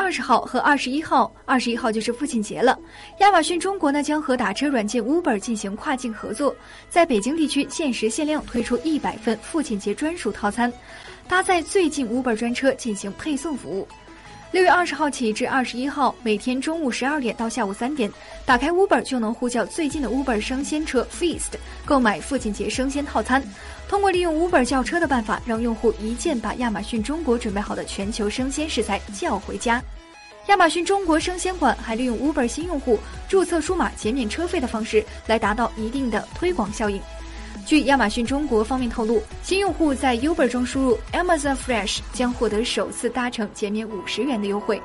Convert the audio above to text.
二十号和二十一号，二十一号就是父亲节了。亚马逊中国呢将和打车软件 Uber 进行跨境合作，在北京地区限时限量推出一百份父亲节专属套餐，搭载最近 Uber 专车进行配送服务。六月二十号起至二十一号，每天中午十二点到下午三点，打开 Uber 就能呼叫最近的 Uber 生鲜车 Feast，购买父亲节生鲜套餐。通过利用 Uber 叫车的办法，让用户一键把亚马逊中国准备好的全球生鲜食材叫回家。亚马逊中国生鲜馆还利用 Uber 新用户注册输码减免车费的方式，来达到一定的推广效应。据亚马逊中国方面透露，新用户在 Uber 中输入 Amazon Fresh 将获得首次搭乘减免五十元的优惠。